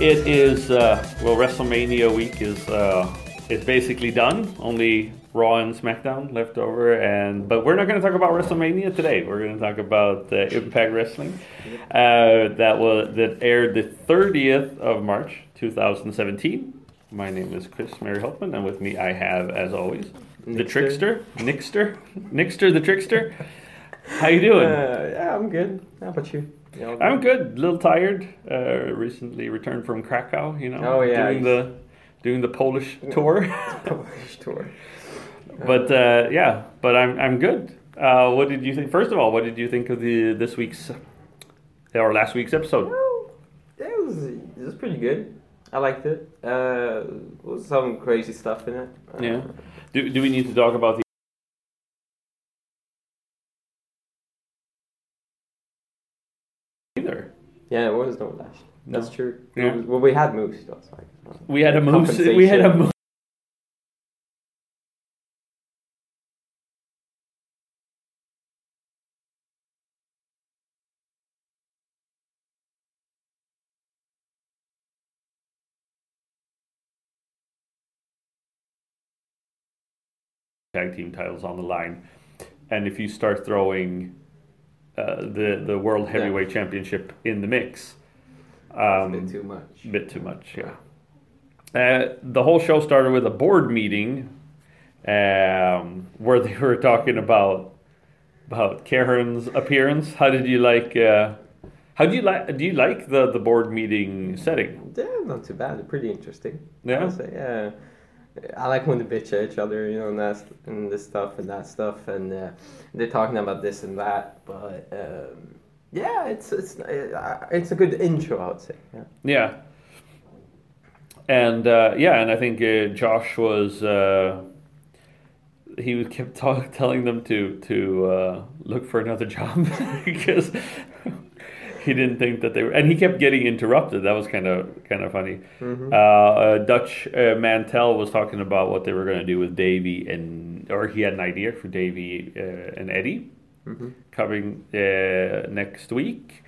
It is uh, well, WrestleMania week is uh, is basically done. Only Raw and SmackDown left over, and but we're not going to talk about WrestleMania today. We're going to talk about uh, Impact Wrestling uh, that was that aired the thirtieth of March, two thousand seventeen. My name is Chris Mary Holtman, and with me I have, as always, the trickster, Nixter, Nixter, the trickster. How you doing? Uh, yeah, I'm good. How about you? I'm good. A little tired. Uh, recently returned from Krakow. You know, Oh, yeah, doing the doing the Polish tour. Polish tour. but uh, yeah, but I'm I'm good. Uh, what did you think? First of all, what did you think of the this week's or last week's episode? Well, it was it was pretty good. I liked it. Uh, was some crazy stuff in it. Uh, Yeah. Do do we need to talk about the Yeah, it was no lash. That's No. true. Yeah. Well, we had moves. That's like, We had a moose. We had a moose. tag team titles on the line, and if you start throwing uh, the the world Yeah. heavyweight championship in the mix, a um, bit too much. bit too much, yeah. Uh, the whole show started with a board meeting um, where they were talking about about Karen's appearance. How did you like? Uh, how do you like? Do you like the the board meeting setting? Yeah, not too bad. Pretty interesting. Yeah? I would say, yeah. I like when they bitch at each other, you know, and that's and this stuff and that stuff, and uh, they're talking about this and that. But um, yeah, it's it's uh, it's a good intro, I would say. Yeah. Yeah. And uh, yeah, and I think uh, Josh was uh, he kept talk, telling them to to uh, look for another job because he didn't think that they were, and he kept getting interrupted. That was kind of kind of funny. Mm-hmm. Uh, uh, Dutch uh, Mantell was talking about what they were going to do with Davey and or he had an idea for Davey uh, and Eddie Mm-hmm. coming uh, next week.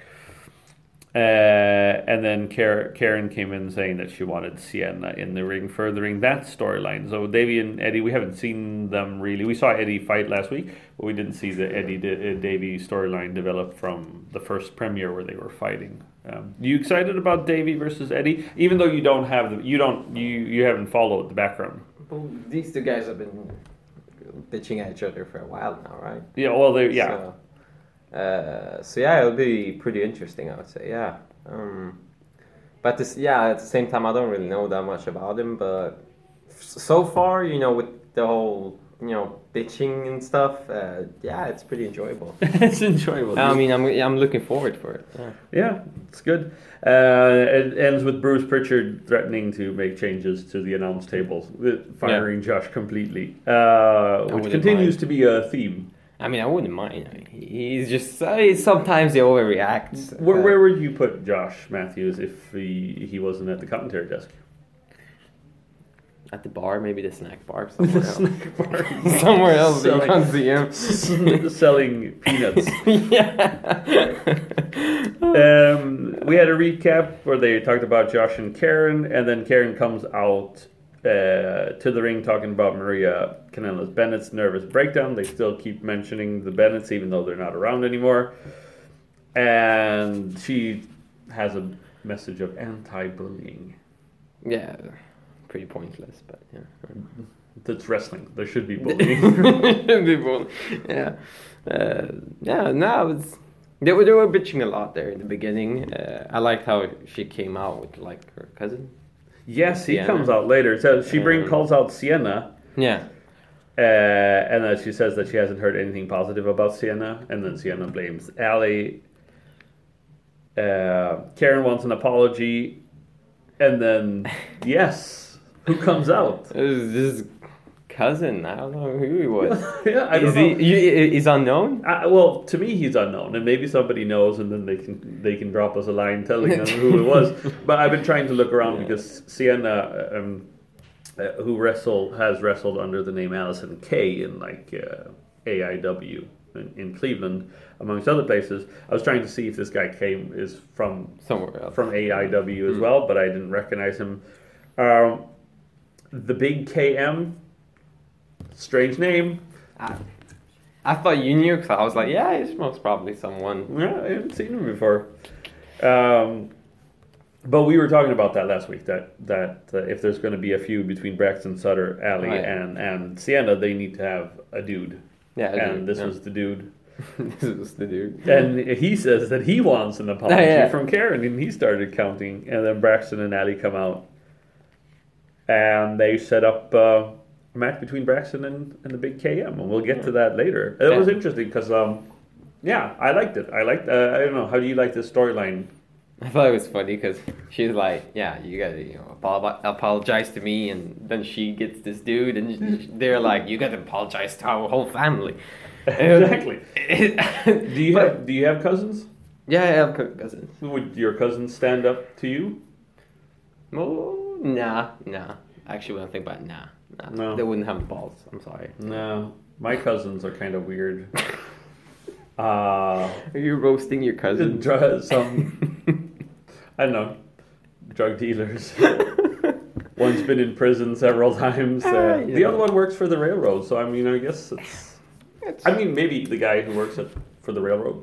Uh, and then Karen, came in saying that she wanted Sienna in the ring, furthering that storyline. So Davey and Eddie, we haven't seen them really. We saw Eddie fight last week, but we didn't see the Eddie uh, Davey storyline develop from the first premiere where they were fighting. Um, you excited about Davey versus Eddie, even though you don't have the you don't you you haven't followed the background. Well, these two guys have been bitching at each other for a while now, right? Yeah, well, they yeah. So, uh, so yeah, it'll be pretty interesting, I would say. Yeah. Um, but this, yeah, at the same time, I don't really know that much about him. But f- so far, you know, with the whole, you know, bitching and stuff, uh, yeah, it's pretty enjoyable. it's enjoyable. I mean, I'm I'm looking forward for it. Yeah. Yeah, it's good. Uh, it ends with Bruce Pritchard threatening to make changes to the announce tables, firing Josh completely, uh, which continues mind. to be a theme. I mean, I wouldn't mind. I mean, he's just uh, sometimes he overreacts. Where, where would you put Josh Matthews if he, he wasn't at the commentary desk? at the bar, maybe the snack bar, somewhere else. Snack bar. somewhere else, you Selling- can't see him. Selling peanuts. yeah. Um, we had a recap where they talked about Josh and Karen, and then Karen comes out uh, to the ring talking about Maria Kanellis Bennett's nervous breakdown. They still keep mentioning the Bennetts, even though they're not around anymore. And she has a message of anti bullying. yeah, pretty pointless, but yeah. That's wrestling. There should be bullying. People, yeah, uh, yeah. No, it's they were they were bitching a lot there in the beginning. Uh, I liked how she came out with like her cousin. Yes, he Sienna. comes out later. So she bring Um, calls out Sienna, Yeah, uh, and then she says that she hasn't heard anything positive about Sienna, and then Sienna blames Allie. Uh, Karen wants an apology, and then yes, who comes out? this cousin. I don't know who he was. yeah, I don't is know. he? you- Is unknown? Uh, well, to me, he's unknown, and maybe somebody knows, and then they can they can drop us a line telling us who it was. But I've been trying to look around Yeah. because Sienna, um, uh, who wrestle has wrestled under the name Allysin Kay in like uh, AIW in, in Cleveland, amongst other places. I was trying to see if this guy came is from Somewhere else. from AIW as Mm. well, but I didn't recognize him. Um, the Big KM, strange name. I, I thought you knew because I was like, yeah, it's most probably someone. Yeah, I haven't seen him before. Um, but we were talking about that last week. That that uh, if there's going to be a feud between Braxton Sutter, Allie, Right. and and Sienna, they need to have a dude. Yeah, I and do, this yeah. was the dude. this was the dude. And he says that he wants an apology Yeah. from Karen, and he started counting. And then Braxton and Allie come out, and they set up uh, a match between Braxton and, and the Big KM, and we'll get to that later. It was interesting because, um, yeah, I liked it. I liked. Uh, I don't know. How do you like this storyline? I thought it was funny because she's like, "Yeah, you gotta you know, apologize to me," and then she gets this dude, and they're like, "You gotta apologize to our whole family." exactly. do you have Do you have cousins? Yeah, I have cousins. Would your cousins stand up to you? Oh, nah, nah. Actually, when I think about it, nah, nah. No. They wouldn't have the balls. I'm sorry. No, my cousins are kind of weird. Uh, Are you roasting your cousin? dr- some I don't know, drug dealers. One's been in prison several times. Ah, Uh, the know. other one works for the railroad, so I mean, I guess it's. I mean, maybe the guy who works at, for the railroad,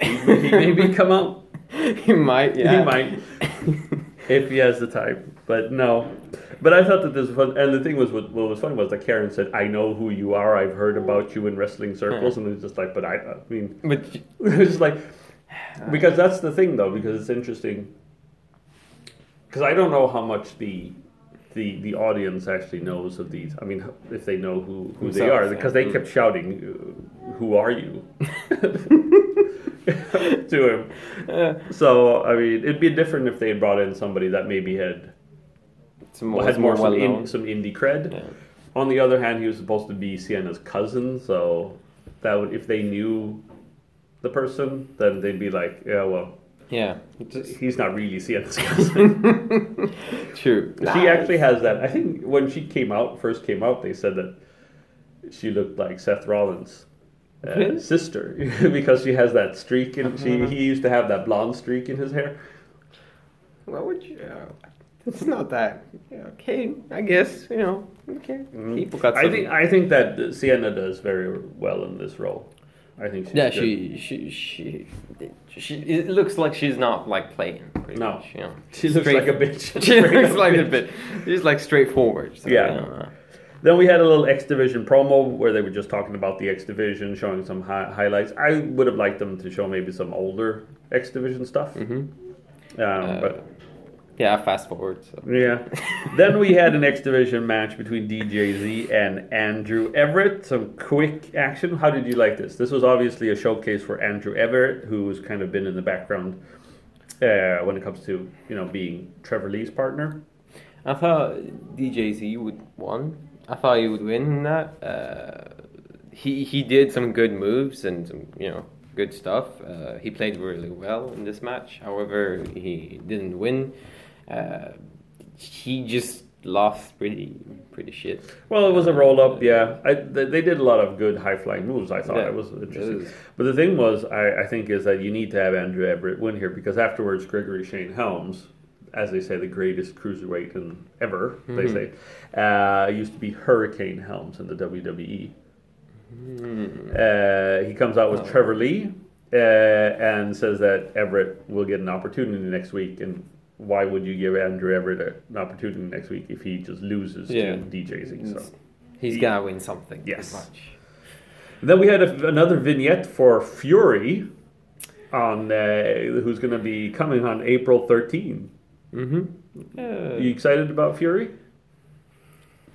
he, he maybe come out. he might, yeah. He might, if he has the time. But no. But I thought that this was fun. And the thing was, what, what was funny was that Karen said, "I know who you are. I've heard about you in wrestling circles." And it was just like, but I, I mean, But it's just like because that's the thing though because it's interesting because i don't know how much the the the audience actually knows of these i mean if they know who who they are yeah. because they Mm. kept shouting who are you to him so i mean it'd be different if they had brought in somebody that maybe had more, had more more well some, in, some indie cred Yeah. on the other hand he was supposed to be sienna's cousin so that would if they knew the person then they'd be like yeah well Yeah. Just- he's not really Sienna's cousin. True. she actually has that. I think when she came out, first came out, they said that she looked like Seth Rollins' uh, Really? sister because she has that streak and She Uh-huh. he used to have that blonde streak in his hair. What would you? Uh, it's not that. Okay, I guess you know. Okay, people got. Mm-hmm. I think I think that Sienna does very well in this role. I think she's Yeah, good. she, she, she, she. It looks like she's not like playing. Pretty No. much, you know. She looks Straight- like a bitch. She looks up like a bitch. bit. She's like straightforward. So, Yeah. you know, Then we had a little X Division promo where they were just talking about the X Division, showing some hi- highlights. I would have liked them to show maybe some older X Division stuff. Mm-hmm. Um, Uh, but Yeah, fast forward. So. yeah. then we had an X Division match between DJZ and Andrew Everett. Some quick action. How did you like this? This was obviously a showcase for Andrew Everett, who's kind of been in the background uh, when it comes to you know being Trevor Lee's partner. I thought DJZ would won. I thought he would win that. Uh, he he did some good moves and some you know good stuff. Uh, he played really well in this match. However, he didn't win. Uh, he just lost pretty pretty shit. Well, it was a roll up, yeah. I, they, they did a lot of good high flying moves. I thought Yeah, it was interesting. it. But the thing was, I, I think, is that you need to have Andrew Everett win here because afterwards, Gregory Shane Helms, as they say, the greatest cruiserweight in ever, they Mhm. say, uh, used to be Hurricane Helms in the WWE. Uh, he comes out with Oh. Trevor Lee uh, and says that Everett will get an opportunity next week. And why would you give Andrew Everett an opportunity next week if he just loses Yeah. to DJZ? So. He's He- gonna win something. Yes. Then we had a, another vignette for Fury on uh, who's going to be coming on April 13. Mm-hmm. Are you excited about Fury?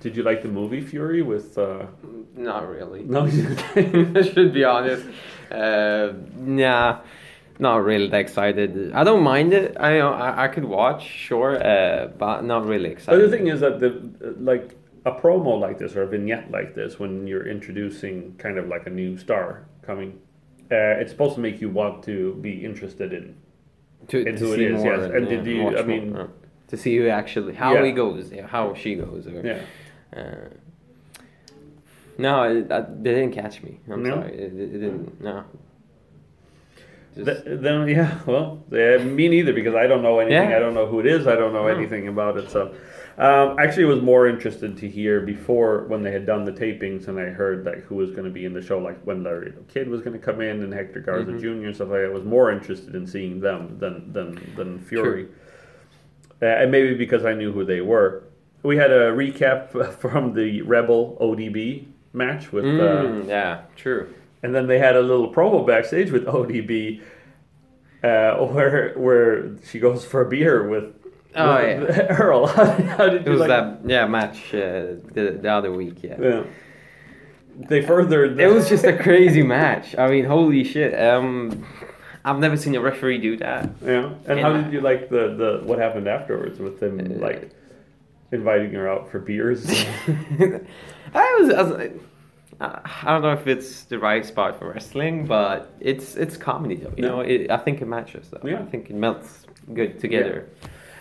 Did you like the movie Fury with? Uh... Not really. No, I should be honest. Uh, nah, not really that excited. I don't mind it. I know I, I could watch, sure, uh, but not really excited. But the thing is that the like a promo like this or a vignette like this, when you're introducing kind of like a new star coming, uh, it's supposed to make you want to be interested in. to, and to who it see is, more yes. And did you- I more, mean- uh, to see who actually how Yeah. he goes, how she goes, or, Yeah. uh, no, it, that, they didn't catch me. I'm No? sorry, it, it didn't. No. Just, Th- then yeah, well, uh, me neither because I don't know anything. Yeah. I don't know who it is. I don't know anything about it. So, um, actually, was more interested to hear before when they had done the tapings and I heard like who was going to be in the show, like when Laredo Kid was going to come in and Hector Garza Mhm. Jr. and stuff like that. I was more interested in seeing them than than than Fury, uh, and maybe because I knew who they were. We had a recap from the Rebel ODB match with. Uh, Mm, yeah, true. And then they had a little promo backstage with ODB, uh, where where she goes for a beer with, Oh, with Earl. How, how did It you was like? that yeah match uh, the the other week. Yeah. Yeah. They furthered. It was just a crazy match. I mean, holy shit. Um, I've never seen a referee do that. yeah. And how Yeah. did you like the the what happened afterwards with them Uh, like inviting her out for beers? I was, I was I I don't know if it's the right spot for wrestling, but it's it's comedy though. You Yeah. know, it, I think it matches though. Yeah. I think it melts good together.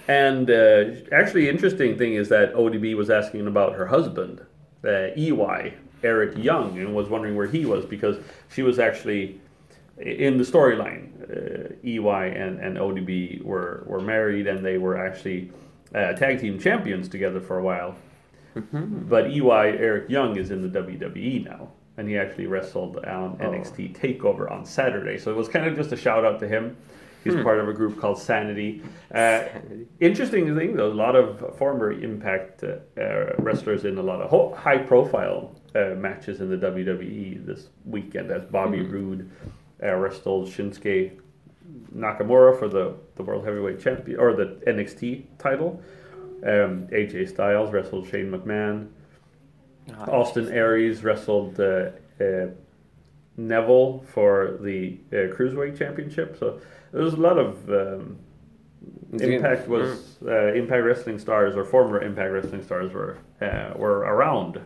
And uh, actually, interesting thing is that ODB was asking about her husband, uh, EY Eric Young, and was wondering where he was because she was actually in the storyline. Uh, EY and, and ODB were were married, and they were actually uh, tag team champions together for a while. Mhm. But EY Eric Young is in the WWE now, and he actually wrestled on Oh. NXT Takeover on Saturday. So it was kind of just a shout out to him. He's Hmm. part of a group called Sanity. Uh, interesting thing though, a lot of former Impact uh, uh, wrestlers in a lot of ho- high profile uh, matches in the WWE this weekend. As Bobby Hmm. Roode uh, wrestled Shinsuke Nakamura for the, the World Heavyweight Champion or the NXT title. Um, AJ Styles wrestled Shane McMahon. Ah, Austin Aries wrestled uh, uh, Neville for the uh, Cruiserweight Championship. So there was a lot of um, Impact was uh, Impact Wrestling stars or former Impact Wrestling stars were uh, were around,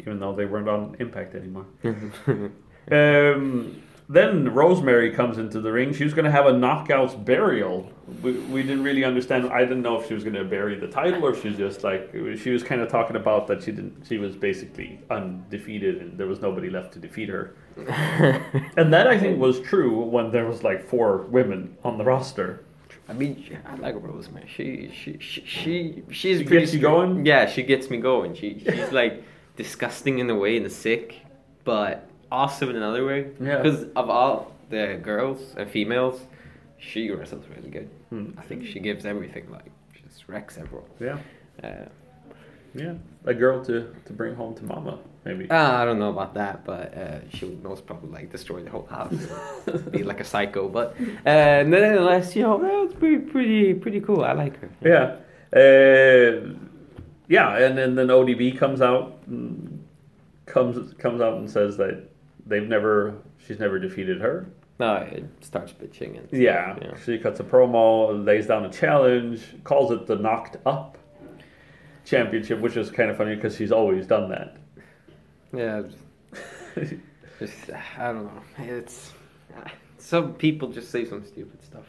even though they weren't on Impact anymore. Um, then Rosemary comes into the ring. She was going to have a knockouts burial. We, we didn't really understand. I didn't know if she was going to bury the title or if she was just like she was kind of talking about that she didn't. She was basically undefeated and there was nobody left to defeat her. And that I think was true when there was like four women on the roster. I mean, I like Rosemary. She she she, she she's She pretty gets you going? Yeah, she gets me going. She she's like disgusting in a way and sick, but awesome in another way. Yeah. Because of all the girls and females, she wrestles really good. Hmm. I think she gives everything. Like she just wrecks everyone. Yeah, Uh, yeah, a girl to to bring home to mama maybe. uh, I don't know about that, but uh, she would most probably like destroy the whole house, be like a psycho. But uh, nevertheless, you know, that was pretty pretty pretty cool. I like her. Yeah. Uh, yeah, and then, then ODB comes out and comes comes out and says that they've never she's never defeated her. No, it starts bitching and Yeah. Yeah. She cuts a promo, lays down a challenge, calls it the knocked up championship, which is kind of funny because she's always done that. Yeah, just, I don't know. It's some people just say some stupid stuff.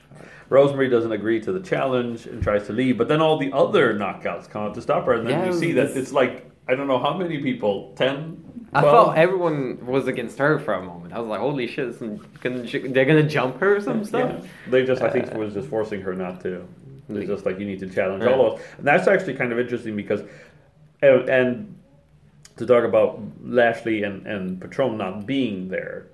Rosemary doesn't agree to the challenge and tries to leave, but then all the other knockouts come out to stop her, and then Yeah, you see that it's like I don't know how many people, 10, I 12? thought everyone was against her for a moment. I was like, "Holy shit! Gonna, they're gonna jump her or some stuff." Yeah. They just, I think, Uh, was just forcing her not to. It's just like you need to challenge Yeah. all those, and that's actually kind of interesting because, and, and to talk about Lashley and and Patron not being there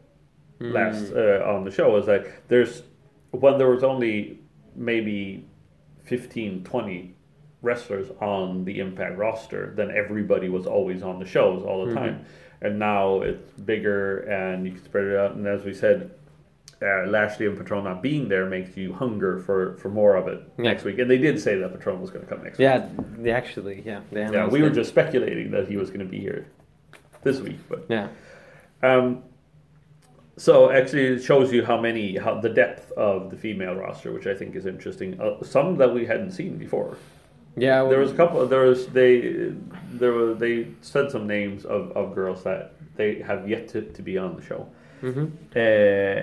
last uh, on the show is that there's when there was only maybe 15, 20 wrestlers on the Impact roster, then everybody was always on the shows all the Mhm. time. And now it's bigger and you can spread it out. And as we said, uh, Lashley and Patron not being there makes you hunger for, for more of it Yeah. next week. And they did say that Patron was going to come next week. Yeah, actually, yeah. They Yeah, we were just speculating that he was going to be here this week, but Yeah. um, so actually, it shows you how many, how the depth of the female roster, which I think is interesting. Uh, some that we hadn't seen before. Yeah, There was a couple. There was they, there were they said some names of, of girls that they have yet to, to be on the show. hmm Uh,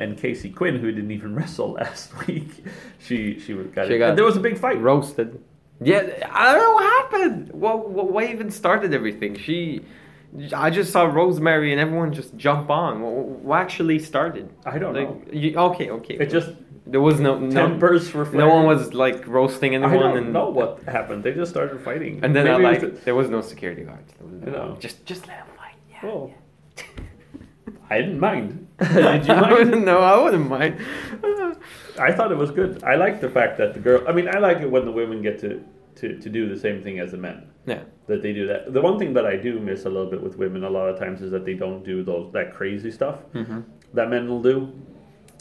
and Casey Quinn, who didn't even wrestle last week, she she got She it. got and there was a big fight. roasted. Yeah, I don't know what happened. What, what, what even started everything? She, I just saw Rosemary and everyone just jump on. What, what actually started? I don't like, know. You, okay, okay. It just there was no no, tempers for no one was like roasting anyone. I don't and, know what happened. They just started fighting. And then I Maybe was like the- there was no security guards. There was no, You know. just just let them fight. Yeah. Oh. I didn't mind. Did you mind? no, I wouldn't mind. I thought it was good. I like the fact that the girl. I mean, I like it when the women get to, to, to do the same thing as the men. yeah. That they do that. The one thing that I do miss a little bit with women a lot of times is that they don't do those that crazy stuff Mm-hmm. that men will do,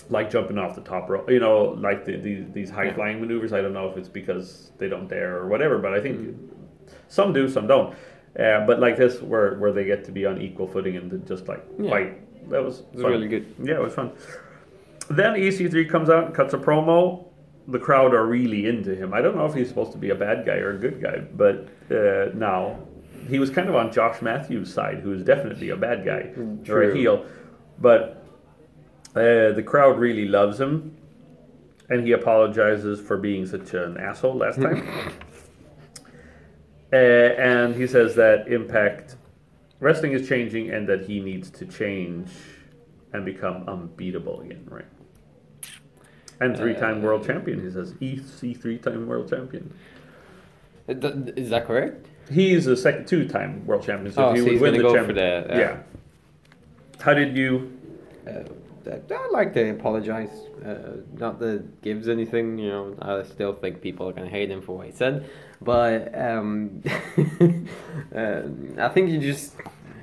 like jumping off the top rope. You know, like the, the, these high Yeah. flying maneuvers. I don't know if it's because they don't dare or whatever, but I think Mm. some do, some don't. Uh, but like this, where where they get to be on equal footing and just like Yeah. fight, that was was really good. Yeah, it was fun. Then EC3 comes out and cuts a promo. The crowd are really into him. I don't know if he's supposed to be a bad guy or a good guy, but uh, now he was kind of on Josh Matthews' side, who is definitely a bad guy or a True. heel. But uh, the crowd really loves him, and he apologizes for being such an asshole last time. uh, and he says that Impact Wrestling is changing, and that he needs to change and become unbeatable again, right? And three-time Uh, world champion. He says EC three-time world champion. Uh, Is that correct? He's a second two-time world champion. So Oh, he so would he's win gonna the go champion, for the, uh, yeah. How did you? I like to apologize. Uh, not that it gives anything, you know. I still think people are gonna hate him for what he said, but um, uh, I think you just,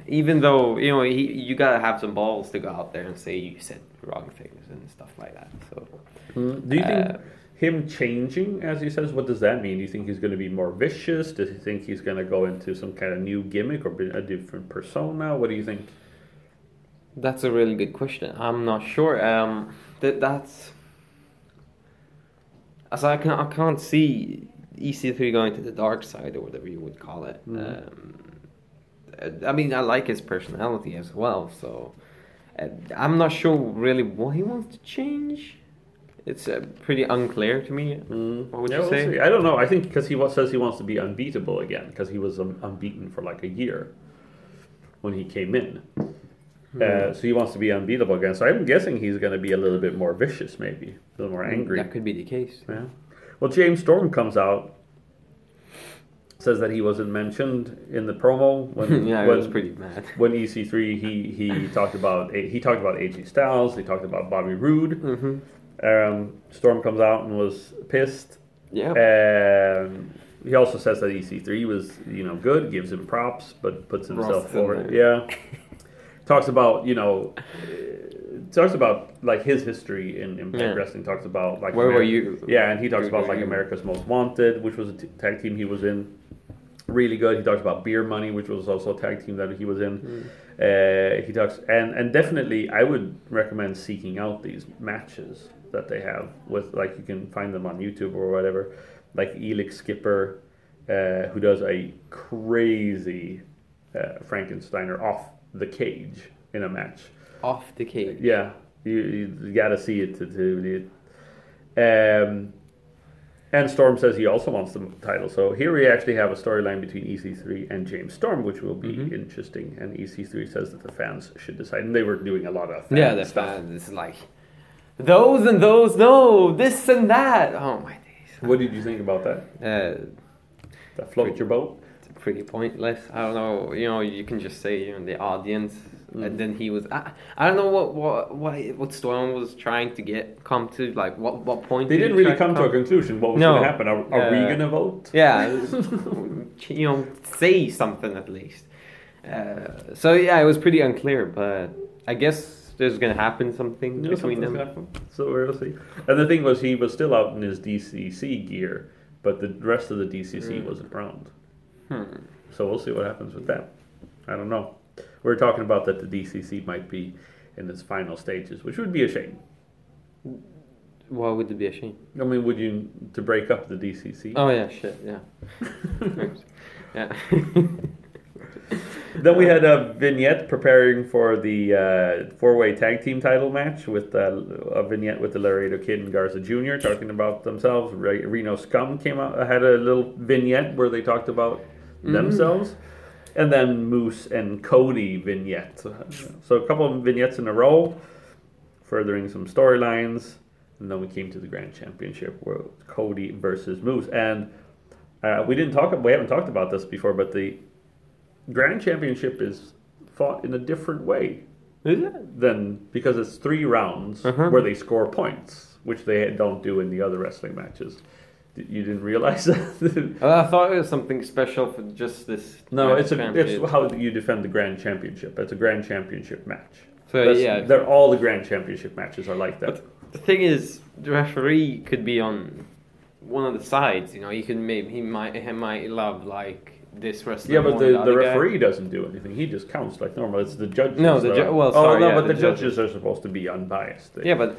even though you know, he, you gotta have some balls to go out there and say you said wrong things and stuff like that. So Do you think Uh, him changing, as he says, what does that mean? Do you think he's going to be more vicious? Does he think he's going to go into some kind of new gimmick or be a different persona? What do you think? That's a really good question. I'm not sure. Um, that that's. As I can I can't see EC3 going to the dark side or whatever you would call it. Mhm. Um, I mean, I like his personality as well, so uh, I'm not sure really what he wants to change. It's uh, pretty unclear to me. What would Yeah, you we'll say? see. I don't know. I think because he says he wants to be unbeatable again because he was um, unbeaten for like a year when he came in. Hmm. Uh, so he wants to be unbeatable again. So I'm guessing he's going to be a little bit more vicious, maybe a little more angry. That could be the case. Yeah. Well, James Storm comes out, says that he wasn't mentioned in the promo when yeah, when, it was pretty mad. when EC3 he he talked about he talked about AJ Styles, he talked about Bobby Roode. hmm Um, Storm comes out and was pissed. Yeah. Um, he also says that EC3 was you know good, gives him props, but puts himself forward. Yeah. talks about you know. uh, Talks about like his history in Impact Yeah. Wrestling. Talks about like Where were you? yeah, and he talks about like you? America's Most Wanted, which was a t- tag team he was in. Really good. He talks about Beer Money, which was also a tag team that he was in. Mm. Uh, he talks and and definitely, I would recommend seeking out these matches that they have with like you can find them on YouTube or whatever. Like Elix Skipper, uh, who does a crazy uh, Frankensteiner off the cage in a match. Off the cage. Yeah, you, you, got to see it to, to it. Um, and Storm says he also wants the title. So here we actually have a storyline between EC3 and James Storm, which will be Mhm. interesting. And EC3 says that the fans should decide. And they were doing a lot of fan Yeah, the stuff. fans. It's like those and those. No, this and that. Oh my days. What did you think about that? Uh, That float your boat? Pretty pointless. I don't know. You know, you can just say you know the audience Mm. and then he was. I, I don't know what what what what Storm was trying to get come to like what what point. They did didn't he really try come to a conclusion. What was No. going to happen? Are, are we Uh, going to vote? Yeah, you know, say something at least. Uh, so yeah, it was pretty unclear, but I guess there's gonna happen something between them. So we'll see. And the thing was, he was still out in his DCC gear, but the rest of the DCC Mm. wasn't around. Hmm. So we'll see what happens with that. I don't know. We're talking about that the DCC might be in its final stages, which would be a shame. Why would it be a shame? I mean, would you to break up the DCC? Oh yeah, shit, yeah, yeah. Then we had a vignette preparing for the uh, four-way tag team title match with uh, a vignette with the Laredo Kid and Garza Jr. talking about themselves. Re- Reno Scum came out I had a little vignette where they talked about Mm. themselves, and then Moose and Cody vignette. So a couple of vignettes in a row, furthering some storylines, and then we came to the Grand Championship where Cody versus Moose, and uh, we didn't talk. We haven't talked about this before, but the Grand Championship is fought in a different way Is it? than because it's three rounds Uh-huh. where they score points, which they don't do in the other wrestling matches. You didn't realize that? Oh, I thought it was something special for just this. no, it's a, it's how you defend the Grand Championship. It's a Grand Championship match. So That's- yeah, they're all the Grand Championship matches are like that. the thing is, the referee could be on one of the sides. You know, he could maybe he might he might love like this wrestler. Yeah, but the, the other guy. referee doesn't do anything. He just counts like normal. It's the judges. No, the ju- well, oh sorry, no, yeah, but the, the judges. judges. are supposed to be unbiased. They- Yeah, but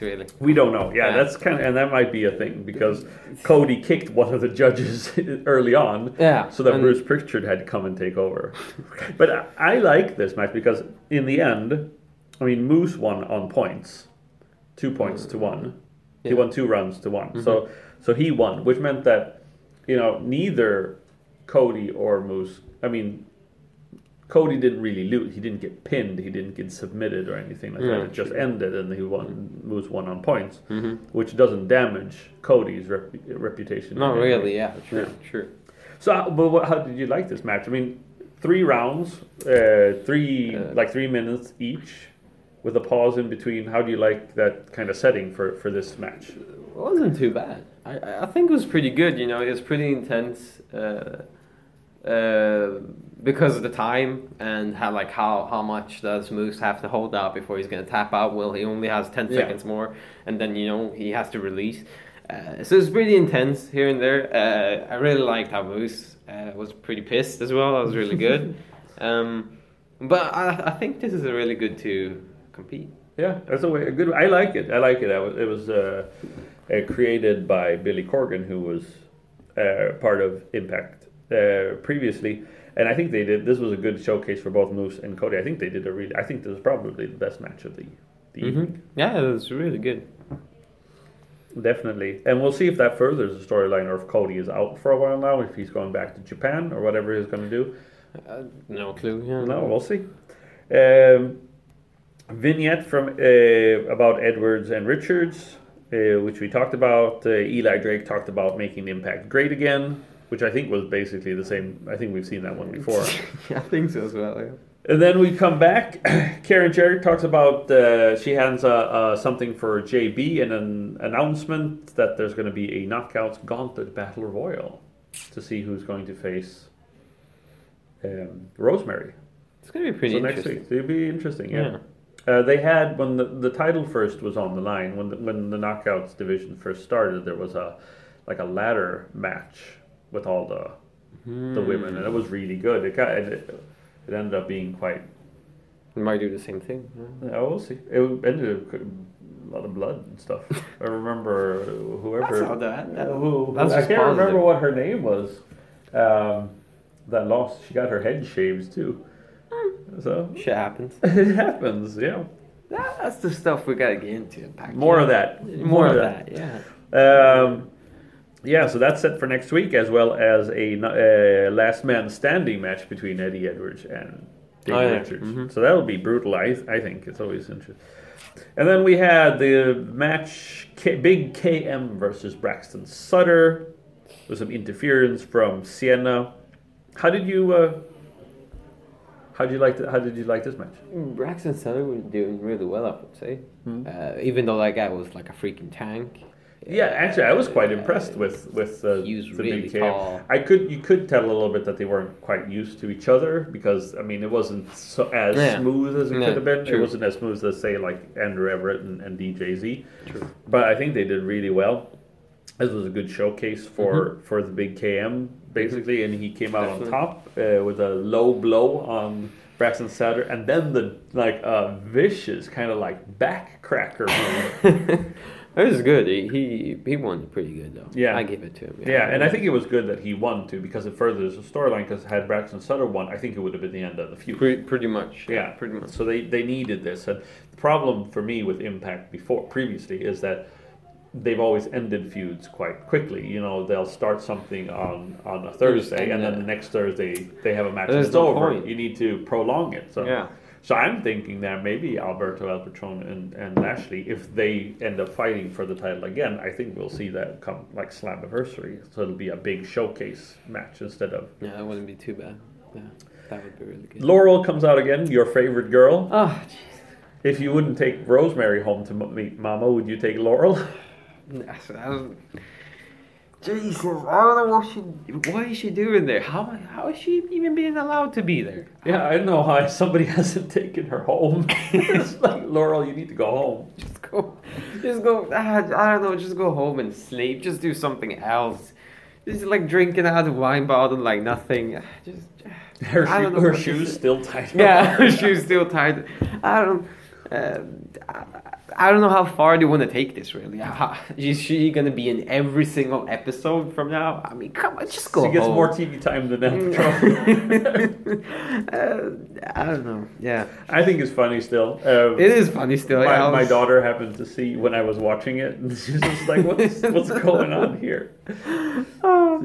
really. We don't know. Yeah, Yeah. that's kind of, and that might be a thing because Cody kicked one of the judges early on, Yeah. so that Bruce Pritchard had to come and take over. but I, I like this match because in the end, I mean, Moose won on points, two points to one. He won two runs to one, so so he won, which meant that you know neither Cody or Moose. I mean. Cody didn't really lose. He didn't get pinned. He didn't get submitted or anything like Yeah, that. It just ended, and he won. Moose won on points Mhm. which doesn't damage Cody's rep- reputation. Not in any way. really. Yeah. True. Yeah. True. So, how- but what, how did you like this match? I mean, three rounds, uh, three Uh, like three minutes each, with a pause in between. How do you like that kind of setting for for this match? It wasn't too bad. I, I- I think it was pretty good. You know, it was pretty intense uh, uh, because of the time and how like how how much does Moose have to hold out before he's gonna tap out? Well, he only has ten Yeah. seconds more, and then you know he has to release. Uh, so it's pretty intense here and there. Uh, I really liked how Moose uh, was pretty pissed as well. That was really good. um, but I, I think this is a really good to compete. Yeah, that's a, way, a good. I like it. I like it. I was, it was uh, uh, created by Billy Corgan, who was uh, part of Impact uh, previously, and I think they did. This was a good showcase for both Moose and Cody. I think they did a really. I think this was probably the best match of the the evening. Mhm. Yeah, it was really good. Definitely, and we'll see if that furthers the storyline, or if Cody is out for a while now, if he's going back to Japan or whatever he's going to do. Uh, no clue. Yeah. No, we'll see. Um, vignette from uh, about Edwards and Richards, uh, which we talked about. Uh, Eli Drake talked about making Impact great again, which I think was basically the same. I think we've seen that one before. Yeah, I think so as well. Yeah. And then we come back. Karen Jarrett talks about uh, she hands uh, uh, something for JB and an announcement that there's going to be a Knockouts Gauntlet Battle Royal to see who's going to face um, Rosemary. It's gonna be pretty interesting. so next week, it'll be interesting. Yeah. Uh, they had when the, the title first was on the line when the, when the Knockouts division first started. There was a like a ladder match with all the Hmm. the women, and it was really good. It got it, it ended up being quite We might do the same thing. yeah. Yeah, we'll see. It ended up a lot of blood and stuff. I remember whoever. That's not that. that- who- that's I can't remember what her name was. Um, that lost. She got her head shaved too. So Shit happens. it happens. Yeah. That- That's the stuff we gotta get into. Pac. More of that. More of that. Yeah. Um, yeah. So that's it for next week, as well as a uh, last man standing match between Eddie Edwards and Dave Oh, yeah. Richards. Mhm. So that'll be brutal. I I think it's always interesting. And then we had the match K- Big KM versus Braxton Sutter with some interference from Sienna. How did you uh, How did you like? The, how did you like this match? Braxton Sutter was doing really well, I would say. Hmm. Uh, even though that guy was like a freaking tank. Yeah, actually, I was quite impressed with with uh, he was the really big KM. tall. I could you could tell a little bit that they weren't quite used to each other because I mean it wasn't so, as Yeah. smooth as it Yeah, could have been. It wasn't as smooth as say like Andrew Everett and, and DJZ. True. But I think they did really well. This was a good showcase for for the big KM basically, and he came out Definitely. on top uh, with a low blow on. Braxton Sutter, and then the like uh, vicious kind of like back cracker move. It was good. He, he he won pretty good though. Yeah. I give it to him. Yeah, and I think it was good that he won too because it furthers the storyline. Because had Braxton Sutter won, I think it would have been the end of the feud. pretty, pretty much. yeah, pretty much. So they, they needed this, and the problem for me with Impact before previously is that they've always ended feuds quite quickly. You know, they'll start something on on a Thursday, and then yeah. the next Thursday they have a match and it's no over. point. You need to prolong it. So Yeah. So I'm thinking that maybe Alberto El Patron and, and Lashley, if they end up fighting for the title again, I think we'll see that come like Slammiversary. So it'll be a big showcase match instead of Yeah, that wouldn't be too bad. Yeah, that would be really good. Laurel comes out again, your favorite girl. Oh, jeez. If you wouldn't take Rosemary home to meet Mama, would you take Laurel? jeez. Jesus, I don't know what she. What is she doing there? How how is she even being allowed to be there? Yeah, I don't know how somebody hasn't taken her home. it's like Laurel, you need to go home. Just go, just go. ah, I don't know. Just go home and sleep. Just do something else. Just like drinking out of wine bottle like nothing. Just. Her, I don't know her shoes still tied. Yeah, her shoes still tied. I don't. Uh, I, I don't know how far they want to take this. Really, how, is she gonna be in every single episode from now? I mean, come on, just go She gets home. more TV time than El Patron. uh, I don't know. Yeah, I think it's funny still. Um, it is funny still. my, yeah, my daughter happened to see when I was watching it, and she's just like, "What's what's going on here?" Oh,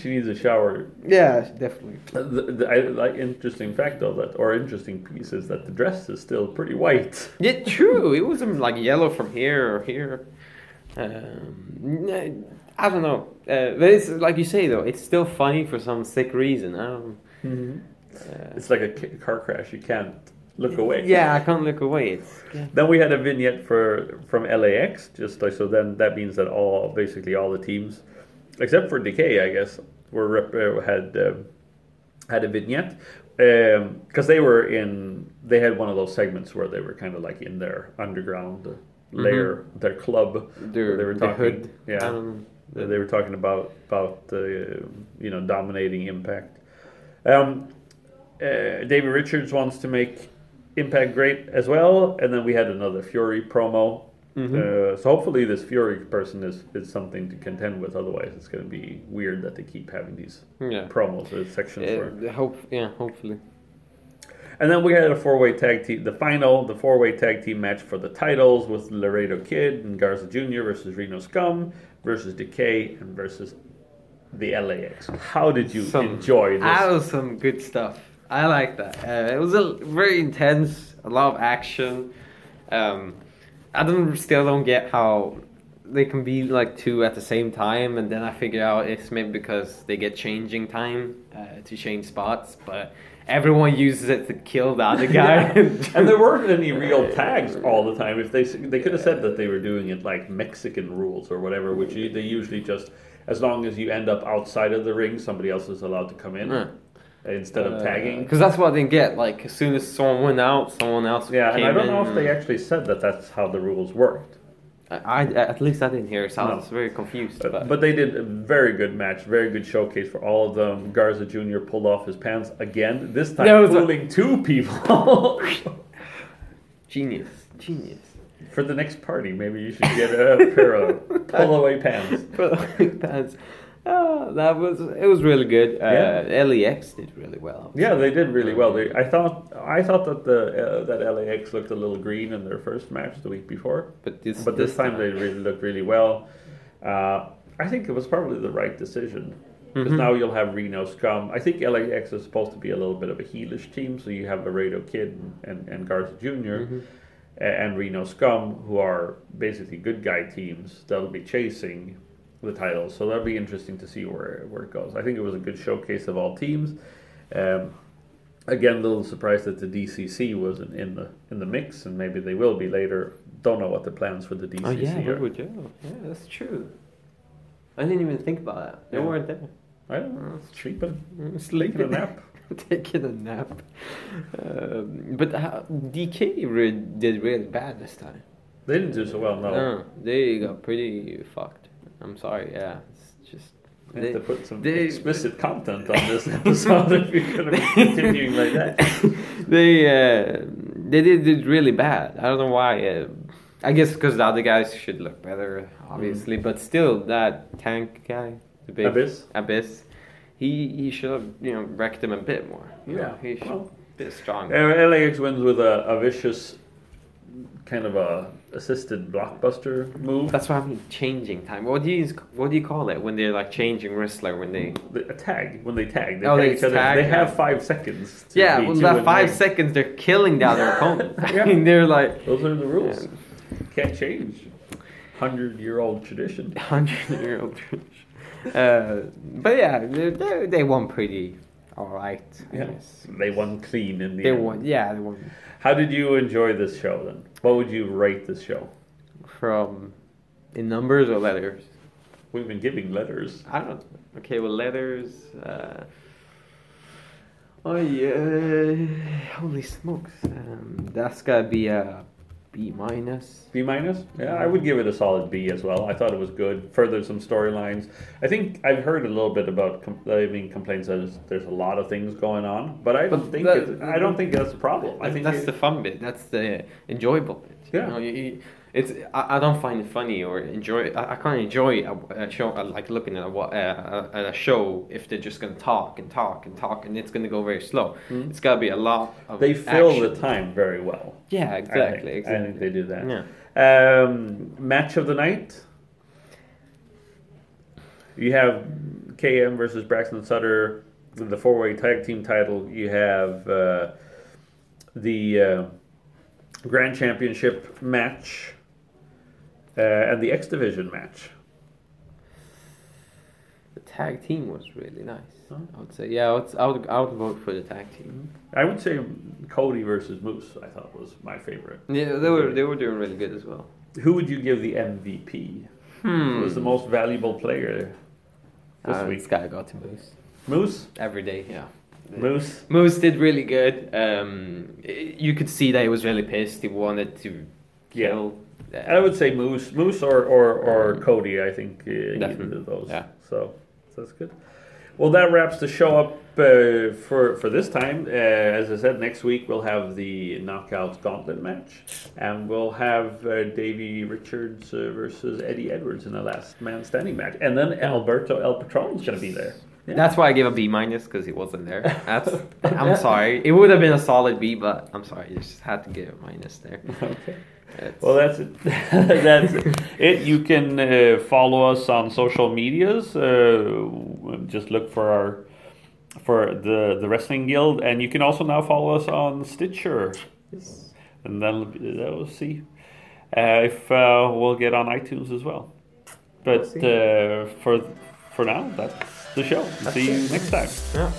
She needs a shower. yeah, definitely. The, the, I, like interesting fact though that or interesting piece is that the dress is still pretty white. Yeah, true. It wasn't like yellow from here or here. Um, I don't know. Uh, but it's like you say though. It's still funny for some sick reason. Don't. Uh, It's like a car crash. You can't look away. Yeah, I can't look away. It's yeah. Then we had a vignette for from LAX. Just like so, then that means that all basically all the teams, except for Decay, I guess, were rep- uh, had um had a vignette because they were in. They had one of those segments where they were kind of like in their underground lair, their club. Their, they were talking. hood. Yeah, they they were talking about about uh, you know dominating Impact. Um, uh, David Richards wants to make Impact great as well, and then we had another Fury promo. Mhm. Uh, so hopefully this Fury person is, is something to contend with. Otherwise, it's going to be weird that they keep having these Yeah. promos or sections for. Uh, hope. Yeah. Hopefully. And then we had a four-way tag team, the final, the four-way tag team match for the titles with Laredo Kid and Garza Jr. versus Reno Scum versus Decay and versus the LAX. How did you Some- enjoy this? That was some good stuff. I like that. Uh, it was a very intense, a lot of action. Um, I don't still don't get how they can be like two at the same time, and then I figure out it's maybe because they get changing time uh, to change spots, but everyone uses it to kill the other guy. and there weren't any real tags all the time. If they they could have said that they were doing it like Mexican rules or whatever, which they usually just as long as you end up outside of the ring, somebody else is allowed to come in Yeah. Instead of tagging. Uh, because that's what I didn't get. Like as soon as someone went out, someone else Yeah, and I don't know if they actually said that that's how the rules worked. I, I at least I didn't hear it, so I was very confused. But, But, they did a very good match, very good showcase for all of them. Garza Jr. pulled off his pants again, this time That was a- fooling two people. genius, genius. for the next party, maybe you should get a pair of pull away pants. But pants. Oh, that was it was really good. Uh, LAX did really well. Yeah, they did really well. They, I thought, I thought that the uh, that LAX looked a little green in their first match the week before, But this, but this time they really looked really well. Uh, I think it was probably the right decision because Mhm. now you'll have Reno Scum. I think LAX is supposed to be a little bit of a heelish team, so you have Laredo Kid and, and Garza junior Mhm. a- and Reno Scum, who are basically good guy teams that'll be chasing the titles. So that'll be interesting to see where, where it goes. I think it was a good showcase of all teams. Um, Again, a little surprised that the DCC wasn't in the in the mix, and maybe they will be later. Don't know what the plans for the DCC Oh yeah, are. would you? Yeah, that's true. I didn't even think about that. They Yeah. weren't there. I don't know. It's sleeping, taking Sleeping a nap. taking a nap. Um, but how, DK re- did really bad this time. They didn't do so well. No, No, they got pretty fucked. I'm sorry. Yeah, it's just we have they- to put some they- explicit content on this episode if you're going to be continuing like that. they uh, they did, did really bad. I don't know why. Uh, I guess because the other guys should look better, obviously. But still, that tank guy, the big Abyss? Abyss, he he should have you know wrecked him a bit more. You know, Yeah, he should well. a bit stronger. LAX wins with a, a vicious kind of a assisted blockbuster move. That's why I'm changing time. What do you what do you call it when they're like changing wrestler when they? A tag when they tag, they Oh, tag they each other. tag, they yeah. have five seconds. To Yeah, well, that five one. seconds they're killing the other opponent. Yeah. I mean, they're like Those are the rules. Yeah. Can't change. Hundred year old tradition. hundred year old. uh, but yeah, they, they, they won pretty all right. I Yeah. guess. They won clean in the They end. won. Yeah, they won How did you enjoy this show then? What would you rate this show? from in numbers or letters. We've been giving letters. I don't. Okay, well, letters. Uh, oh yeah, holy smokes! Um, that's gotta be a B minus. B minus? Yeah, I would give it a solid B as well. I thought it was good. Furthered some storylines. I think I've heard a little bit about. Com- I mean, complaints that there's, a lot of things going on, but I don't think that- I don't think that's the problem. I think that's it- the fun bit. That's the enjoyable bit. Yeah. You know, you, you- it's I, I don't find it funny or enjoy. I, I can't enjoy a, a show uh, like looking at a, wa- uh, a, a show if they're just gonna talk and talk and talk and it's gonna go very slow. Mhm. It's gotta be a lot of. they fill action. the time very well. Yeah, I exactly. think, exactly. I think they do that. Yeah. Um, match of the night. You have KM versus Braxton Sutter, the four-way tag team title. You have uh, the uh, Grand Championship match uh, and the X Division match. The tag team was really nice. Huh? I would say, yeah, I would, I would, I would vote for the tag team. I would say Cody versus Moose. I thought was my favorite. Yeah, they were they were doing really good as well. Who would you give the MVP? Who Hmm. was the most valuable player this Uh, week? this guy got to Moose Moose. every day. Yeah. Moose. Moose did really good. Um, you could see that he was really pissed. He wanted to Yeah. kill. I would say Moose, Moose or or, or Cody. I think uh, either of those. yeah. So, so that's good. Well, that wraps the show up uh, for for this time. Uh, as I said, next week we'll have the Knockouts Gauntlet match, and we'll have uh, Davey Richards uh, versus Eddie Edwards in the Last Man Standing match, and then Alberto El Patron's going to be there. Yeah. That's why I gave a B minus because he wasn't there. That's. I'm sorry. It would have been a solid B, but I'm sorry. You just had to give a minus there. okay. It's- Well, that's it. that's it. You can uh, follow us on social medias. Uh, just look for our for the the Wrestling Guild, and you can also now follow us on Stitcher, Yes. and then we'll see uh, if uh, we'll get on iTunes as well. But uh, for for now, that's the show. That's see you next time. yeah.